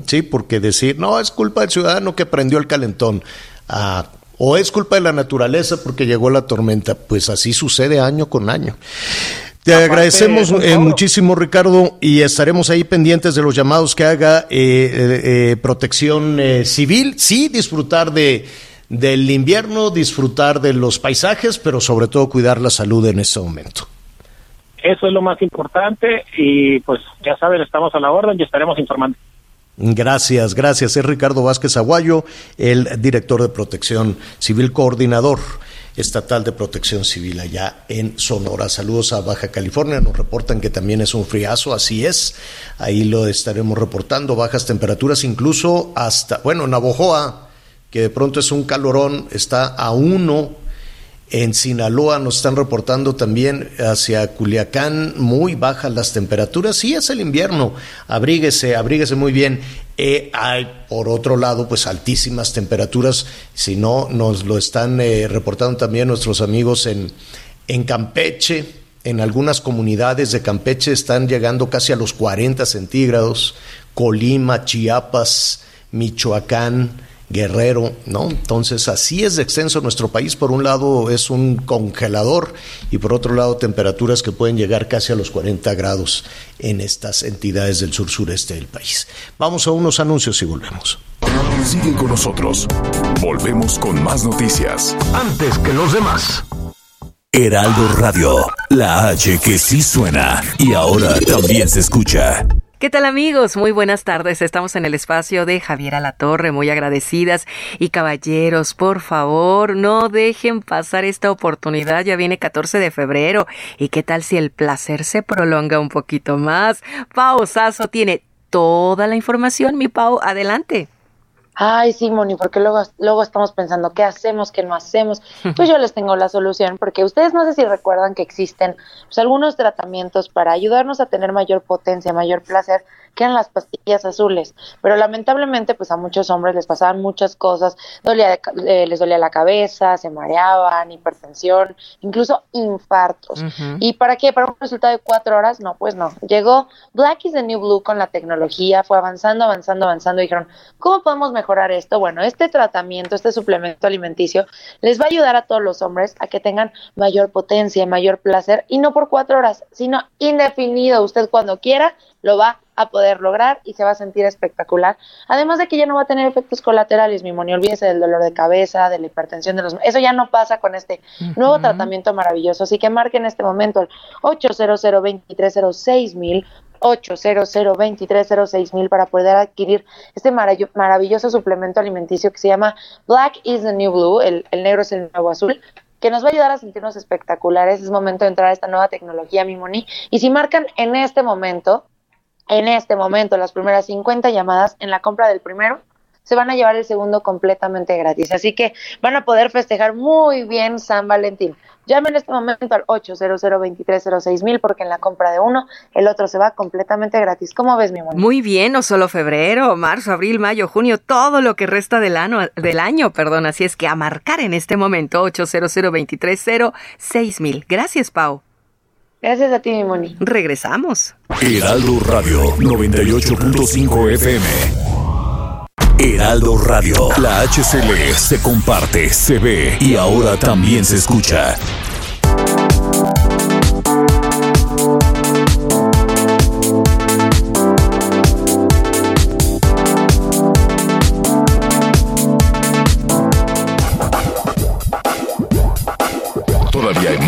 Sí, porque decir, no, es culpa del ciudadano que prendió el calentón. Ah, o es culpa de la naturaleza porque llegó la tormenta. Pues así sucede año con año. Te Aparte, agradecemos eh, muchísimo, Ricardo, y estaremos ahí pendientes de los llamados que haga eh, eh, eh, Protección Civil. Sí, disfrutar de del invierno, disfrutar de los paisajes, pero sobre todo cuidar la salud en este momento. Eso es lo más importante y pues ya saben, estamos a la orden y estaremos informando. Gracias, gracias. Es Ricardo Vázquez Aguayo, el director de Protección Civil, coordinador estatal de Protección Civil allá en Sonora. Saludos a Baja California. Nos reportan que también es un friazo, así es. Ahí lo estaremos reportando. Bajas temperaturas, incluso hasta, bueno, Navojoa, que de pronto es un calorón, está a uno. En Sinaloa nos están reportando también hacia Culiacán muy bajas las temperaturas. Sí, es el invierno. Abríguese, abríguese muy bien. Eh, hay, por otro lado, pues altísimas temperaturas. Si no, nos lo están eh, reportando también nuestros amigos en, en Campeche. En algunas comunidades de Campeche están llegando casi a los 40 centígrados. Colima, Chiapas, Michoacán. Guerrero, ¿no? Entonces, así es de extenso nuestro país. Por un lado es un congelador y por otro lado temperaturas que pueden llegar casi a los 40 grados en estas entidades del sur sureste del país. Vamos a unos anuncios y volvemos. Sigue con nosotros. Volvemos con más noticias. Antes que los demás. Heraldo Radio, la H que sí suena y ahora también se escucha. ¿Qué tal amigos? Muy buenas tardes. Estamos en el espacio de Javier Alatorre, muy agradecidas. Y caballeros, por favor, no dejen pasar esta oportunidad. Ya viene 14 de febrero. ¿Y qué tal si el placer se prolonga un poquito más? Pau Sasso tiene toda la información. Mi Pau, adelante. Ay, sí, Moni, porque luego, luego estamos pensando qué hacemos, qué no hacemos. *laughs* Pues yo les tengo la solución, porque ustedes no sé si recuerdan que existen pues, algunos tratamientos para ayudarnos a tener mayor potencia, mayor placer, que eran las pastillas azules. Pero lamentablemente, pues a muchos hombres les pasaban muchas cosas, dolía eh, les dolía la cabeza, se mareaban, hipertensión, incluso infartos. ¿Y para qué? ¿Para un resultado de cuatro horas? No, pues no. Llegó Black is the New Blue con la tecnología, fue avanzando, avanzando, avanzando y dijeron, ¿cómo podemos mejorar esto? Bueno, este tratamiento, este suplemento alimenticio les va a ayudar a todos los hombres a que tengan mayor potencia, mayor placer y no por cuatro horas, sino indefinido. Usted cuando quiera lo va a poder lograr y se va a sentir espectacular. Además de que ya no va a tener efectos colaterales, mi moni, olvídese del dolor de cabeza, de la hipertensión de los... Eso ya no pasa con este nuevo tratamiento maravilloso. Así que marque en este momento el 800 mil 800 mil para poder adquirir este marav- maravilloso suplemento alimenticio que se llama Black is the New Blue, el, el negro es el nuevo azul, que nos va a ayudar a sentirnos espectaculares. Es momento de entrar a esta nueva tecnología, mi moni. Y si marcan en este momento, en este momento, las primeras 50 llamadas en la compra del primero, se van a llevar el segundo completamente gratis. Así que van a poder festejar muy bien San Valentín. Llamen en este momento al 800 mil porque en la compra de uno, el otro se va completamente gratis. ¿Cómo ves, mi amor? Muy bien, no solo febrero, marzo, abril, mayo, junio, todo lo que resta del año, del año, perdón. Así es que a marcar en este momento 800 mil. Gracias, Pau. Gracias a ti, mi Moni. Regresamos. Heraldo Radio 98.5 FM. Heraldo Radio, la HCL se comparte, se ve y ahora también se escucha.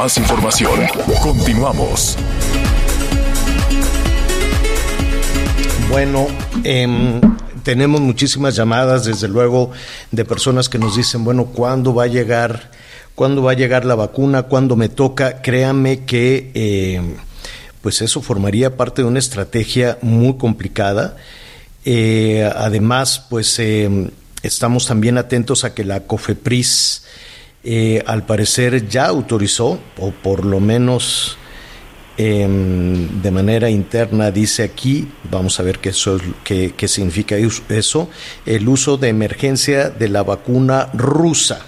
Más información. Continuamos. Bueno, em, tenemos muchísimas llamadas, desde luego, de personas que nos dicen, bueno, ¿cuándo va a llegar, cuándo va a llegar la vacuna? ¿Cuándo me toca? Créame que, em, pues eso formaría parte de una estrategia muy complicada Eh, además, pues eh, estamos también atentos a que la COFEPRIS, eh, al parecer, ya autorizó, o por lo menos em, de manera interna dice aquí, vamos a ver qué, eso, qué, qué significa eso, el uso de emergencia de la vacuna rusa.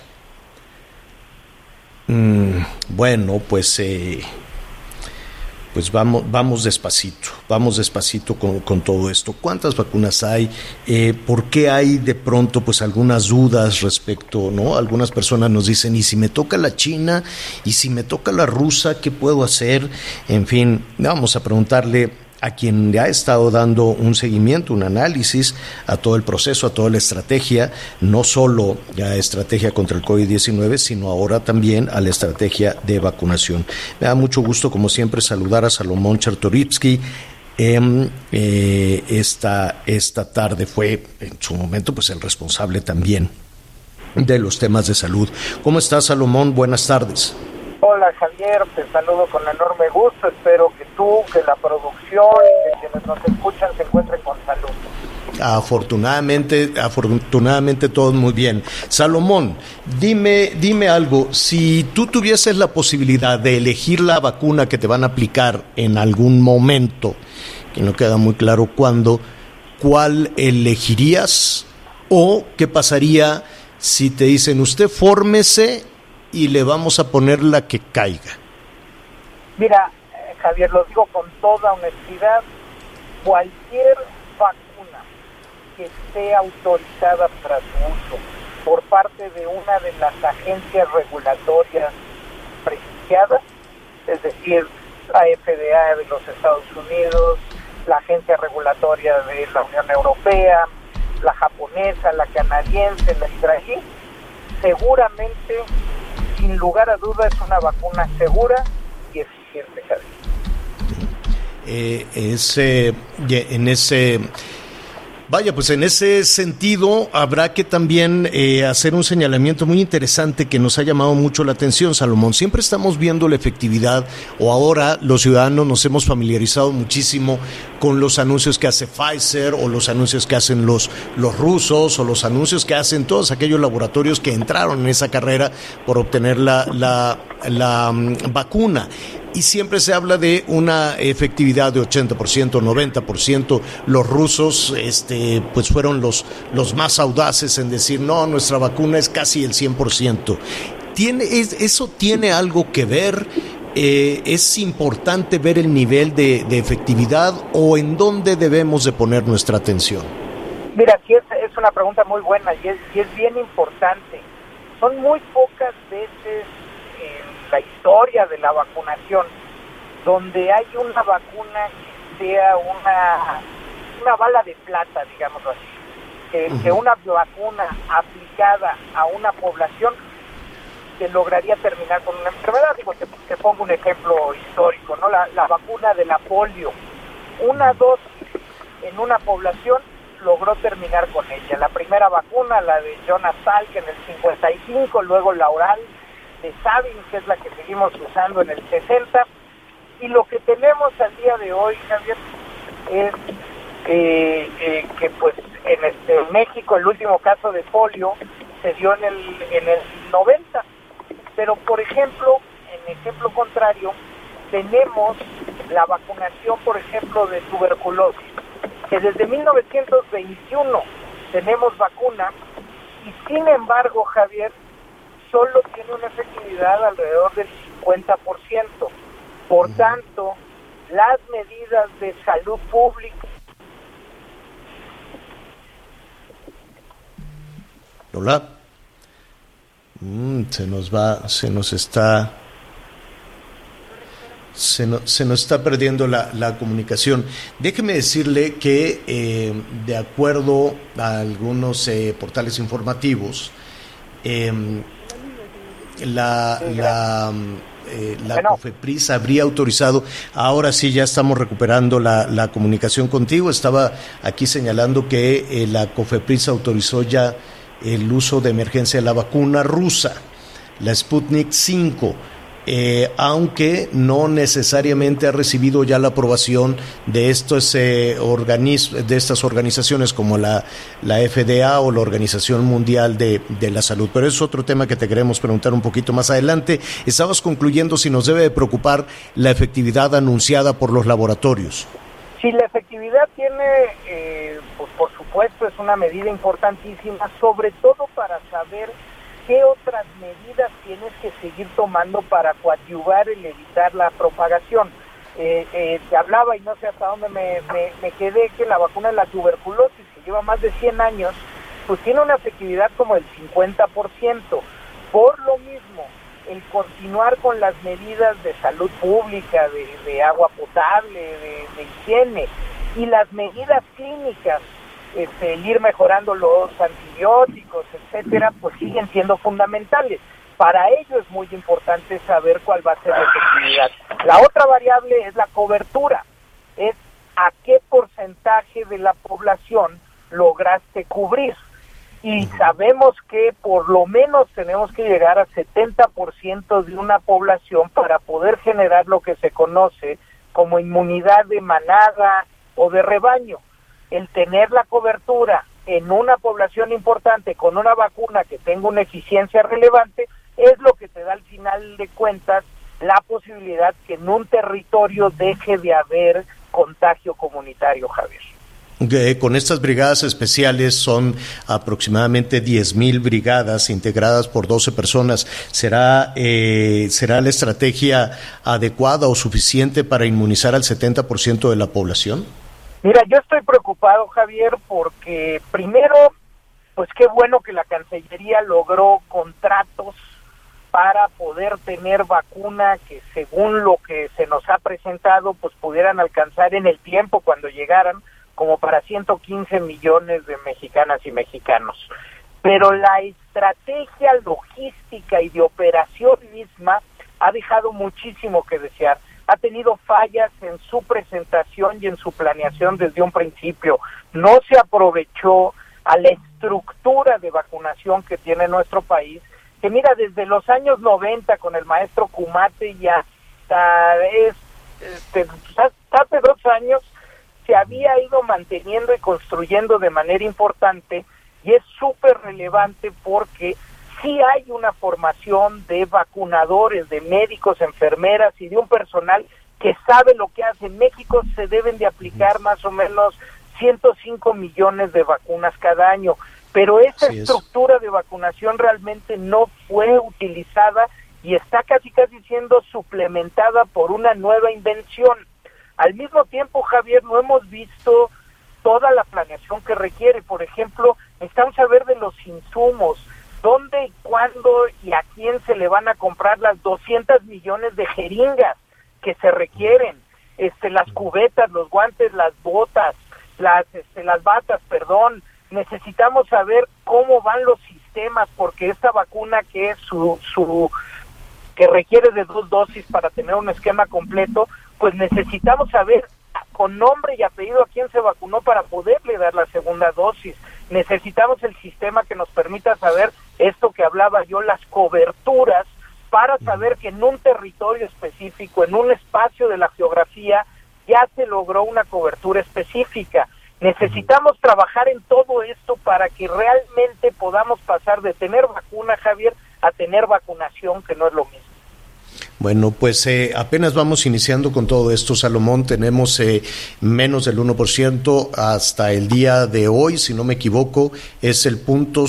Mm, bueno, pues eh, pues vamos, vamos despacito, vamos despacito con, con todo esto. ¿Cuántas vacunas hay? Eh, ¿Por qué hay de pronto pues algunas dudas respecto, ¿no? Algunas personas nos dicen, ¿y si me toca la china? ¿Y si me toca la rusa? ¿Qué puedo hacer? En fin, vamos a preguntarle a quien le ha estado dando un seguimiento, un análisis a todo el proceso, a toda la estrategia, no solo la estrategia contra el COVID-19, sino ahora también a la estrategia de vacunación. Me da mucho gusto, como siempre, saludar a Salomón Chertorivsky. Eh, esta, esta tarde fue en su momento pues el responsable también de los temas de salud. ¿Cómo estás, Salomón? Buenas tardes. Hola Javier, te saludo con enorme gusto. Espero que tú, que la producción que quienes nos escuchan se encuentren con salud. Afortunadamente, afortunadamente todo muy bien. Salomón, dime, dime algo. Si tú tuvieses la posibilidad de elegir la vacuna que te van a aplicar en algún momento, que no queda muy claro cuándo, ¿cuál elegirías? ¿O qué pasaría si te dicen usted fórmese y le vamos a poner la que caiga? Mira, eh, Javier, lo digo con toda honestidad, cualquier vacuna que esté autorizada para su uso por parte de una de las agencias regulatorias prestigiadas, es decir, la FDA de los Estados Unidos, la agencia regulatoria de la Unión Europea, la japonesa, la canadiense, la israelí, seguramente sin lugar a duda es una vacuna segura y eficiente, eh, ese, en ese Vaya, pues en ese sentido habrá que también eh, hacer un señalamiento muy interesante que nos ha llamado mucho la atención, Salomón. Siempre estamos viendo la efectividad o ahora los ciudadanos nos hemos familiarizado muchísimo con los anuncios que hace Pfizer o los anuncios que hacen los, los rusos o los anuncios que hacen todos aquellos laboratorios que entraron en esa carrera por obtener la, la, la um, vacuna y siempre se habla de una efectividad de 80%, 90%. Los rusos este, pues fueron los, los más audaces en decir, no, nuestra vacuna es casi el 100%. ¿Tiene, ¿Eso tiene algo que ver? Eh, ¿Es importante ver el nivel de, de, efectividad o en dónde debemos de poner nuestra atención? Mira, sí es, es una pregunta muy buena y es, y es bien importante. Son muy pocas veces la historia de la vacunación, donde hay una vacuna que sea una, una bala de plata, digámoslo así, que, que una vacuna aplicada a una población que lograría terminar con una enfermedad. Digo, te, te pongo un ejemplo histórico, ¿no? La, la vacuna de la polio, una dosis en una población logró terminar con ella. La primera vacuna, la de Jonas Salk en el 55, luego la oral de Sabin, que es la que seguimos usando en el 60. Y lo que tenemos al día de hoy, Javier, es eh, eh, que pues en este México el último caso de polio se dio en el, en el 90. Pero por ejemplo, en ejemplo contrario, tenemos la vacunación, por ejemplo, de tuberculosis, que desde 1921 tenemos vacuna y sin embargo, Javier, solo tiene una efectividad alrededor del 50%. Por tanto, las medidas de salud pública Hola. Mm, se nos va, se nos está se, no, se, nos está perdiendo la, la, comunicación. Déjeme decirle que, eh, de acuerdo a algunos eh, portales informativos, eh, la, la, eh, la bueno. COFEPRIS habría autorizado, ahora sí ya estamos recuperando la, la comunicación contigo, estaba aquí señalando que eh, la COFEPRIS autorizó ya el uso de emergencia de la vacuna rusa, la Sputnik 5. Eh, aunque no necesariamente ha recibido ya la aprobación de estos eh, de estas organizaciones como la, FDA o la Organización Mundial de, la Salud. Pero es otro tema que te queremos preguntar un poquito más adelante. Estabas concluyendo si nos debe de preocupar la efectividad anunciada por los laboratorios. Sí, la efectividad tiene, eh, pues por supuesto, es una medida importantísima, sobre todo para saber qué otras medidas tienes que seguir tomando para coadyuvar y evitar la propagación. Eh, eh, te hablaba y no sé hasta dónde me, quedé que la vacuna de la tuberculosis, que lleva más de 100 años, pues tiene una efectividad como el 50%. Por lo mismo, el continuar con las medidas de salud pública, de, agua potable, de, higiene y las medidas clínicas este, el ir mejorando los antibióticos, etcétera, pues siguen siendo fundamentales. Para ello es muy importante saber cuál va a ser la efectividad. La otra variable es la cobertura, es a qué porcentaje de la población lograste cubrir. Y sabemos que por lo menos tenemos que llegar a 70% de una población para poder generar lo que se conoce como inmunidad de manada o de rebaño el tener la cobertura en una población importante con una vacuna que tenga una eficiencia relevante es lo que te da al final de cuentas la posibilidad que en un territorio deje de haber contagio comunitario, Javier. con estas brigadas especiales son aproximadamente 10.000 brigadas integradas por 12 personas. ¿Será, eh, ¿Será la estrategia adecuada o suficiente para inmunizar al 70% de la población? Mira, yo estoy preocupado, Javier, porque primero, pues qué bueno que la Cancillería logró contratos para poder tener vacuna que según lo que se nos ha presentado, pues pudieran alcanzar en el tiempo cuando llegaran como para 115 millones de mexicanas y mexicanos. Pero la estrategia logística y de operación misma ha dejado muchísimo que desear ha tenido fallas en su presentación y en su planeación desde un principio. No se aprovechó a la estructura de vacunación que tiene nuestro país, que mira, desde los años 90 con el maestro Kumate y hasta este, hace dos años se había ido manteniendo y construyendo de manera importante y es súper relevante porque sí hay una formación de vacunadores, de médicos, enfermeras y de un personal que sabe lo que hace. En México se deben de aplicar más o menos 105 millones de vacunas cada año, pero esa estructura de vacunación realmente no fue utilizada y está casi casi siendo suplementada por una nueva invención. Al mismo tiempo, Javier, no hemos visto toda la planeación que requiere. Por ejemplo, necesitamos saber de los insumos, dónde, cuándo y a quién se le van a comprar las 200 millones de jeringas que se requieren, este, las cubetas, los guantes, las botas, las, este, las batas, perdón. Necesitamos saber cómo van los sistemas, porque esta vacuna que es su, su que requiere de dos dosis para tener un esquema completo, pues necesitamos saber con nombre y apellido a quién se vacunó para poderle dar la segunda dosis. Necesitamos el sistema que nos permita saber esto que hablaba yo, las coberturas, para saber que en un territorio específico, en un espacio de la geografía, ya se logró una cobertura específica. Necesitamos trabajar en todo esto para que realmente podamos pasar de tener vacuna, Javier, a tener vacunación, que no es lo mismo. Bueno, pues eh, apenas vamos iniciando con todo esto, Salomón. Tenemos eh, menos del 1% hasta el día de hoy, si no me equivoco, es el punto,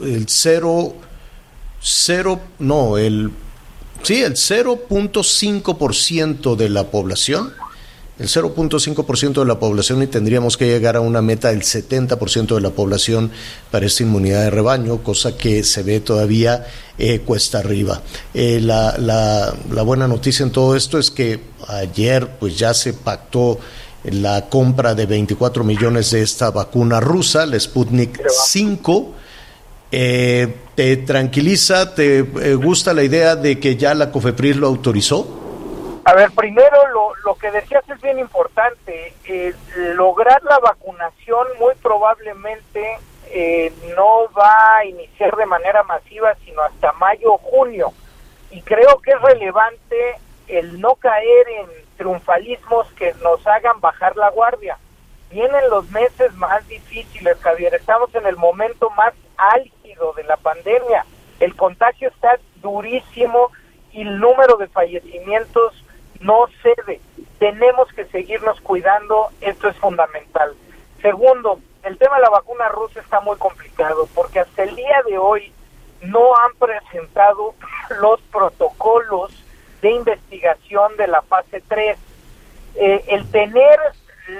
el 0, 0, no, el, sí, el 0.5% de la población el 0.5% de la población y tendríamos que llegar a una meta del 70% de la población para esta inmunidad de rebaño, cosa que se ve todavía eh, cuesta arriba. Eh, la, la, la, buena noticia en todo esto es que ayer pues ya se pactó la compra de 24 millones de esta vacuna rusa, la Sputnik 5. Eh, ¿Te tranquiliza? ¿Te gusta la idea de que ya la COFEPRIS lo autorizó? A ver, primero lo, lo que decías es bien importante. Eh, lograr la vacunación muy probablemente eh, no va a iniciar de manera masiva, sino hasta mayo o junio. y creo que es relevante el no caer en triunfalismos que nos hagan bajar la guardia. Vienen los meses más difíciles, Javier. Estamos en el momento más álgido de la pandemia. El contagio está durísimo y el número de fallecimientos no cede. Tenemos que seguirnos cuidando, esto es fundamental. Segundo, el tema de la vacuna rusa está muy complicado porque hasta el día de hoy no han presentado *laughs* los protocolos de investigación de la fase 3. Eh, el tener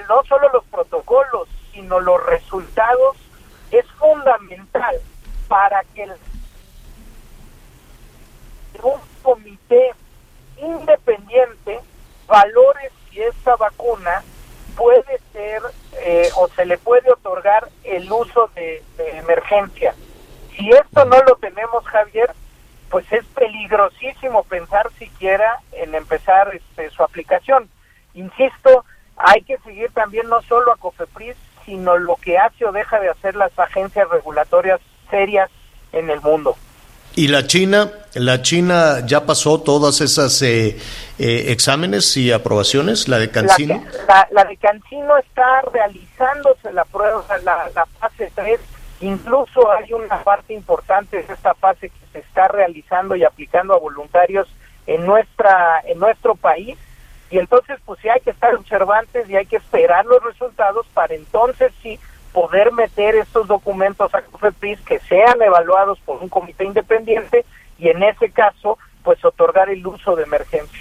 no solo los protocolos, sino los resultados es fundamental para que un comité independiente valore si esta vacuna puede ser eh, o se le puede otorgar el uso de, emergencia. Si esto no lo tenemos, Javier, pues es peligrosísimo pensar siquiera en empezar este, su aplicación. Insisto, hay que seguir también no solo a COFEPRIS, sino lo que hace o deja de hacer las agencias regulatorias serias en el mundo. ¿Y la China? ¿La China ya pasó todas esas eh, eh, exámenes y aprobaciones? ¿La de Cancino? La, de Cancino está realizándose la prueba, la, la fase 3. Incluso hay una parte importante de esta fase que se está realizando y aplicando a voluntarios en nuestra en nuestro país y entonces pues sí hay que estar observantes y hay que esperar los resultados para entonces sí poder meter estos documentos a COFEPRIS que sean evaluados por un comité independiente y en ese caso pues otorgar el uso de emergencia.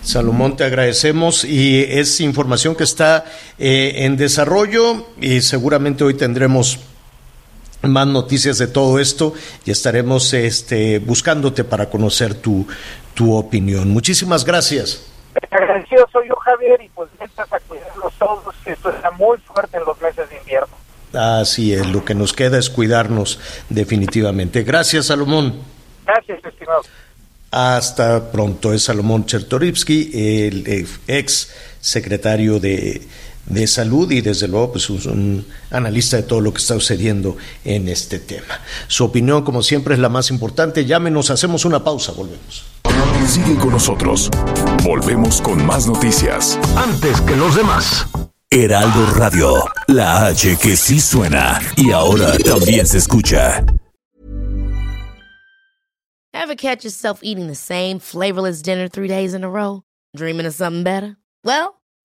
Salomón, te agradecemos y es información que está eh, en desarrollo y seguramente hoy tendremos más noticias de todo esto y estaremos este, buscándote para conocer tu, tu opinión. Muchísimas gracias. Agradecido soy yo, Javier, y pues mientras a cuidarlos todos, que esto está muy fuerte en los meses de invierno. Así es, lo que nos queda es cuidarnos definitivamente. Gracias, Salomón. Gracias, estimado. Hasta pronto. Es Salomón Chertorivsky, el ex secretario de, de Salud y desde luego pues un analista de todo lo que está sucediendo en este tema. Su opinión, como siempre, es la más importante. Llámenos, hacemos una pausa, volvemos. Sigue con nosotros. Volvemos con más noticias. Antes que los demás. Heraldo Radio, la H que sí suena y ahora también se escucha. Ever catch yourself eating the same flavorless dinner three days in a row? Dreaming of something better? Well,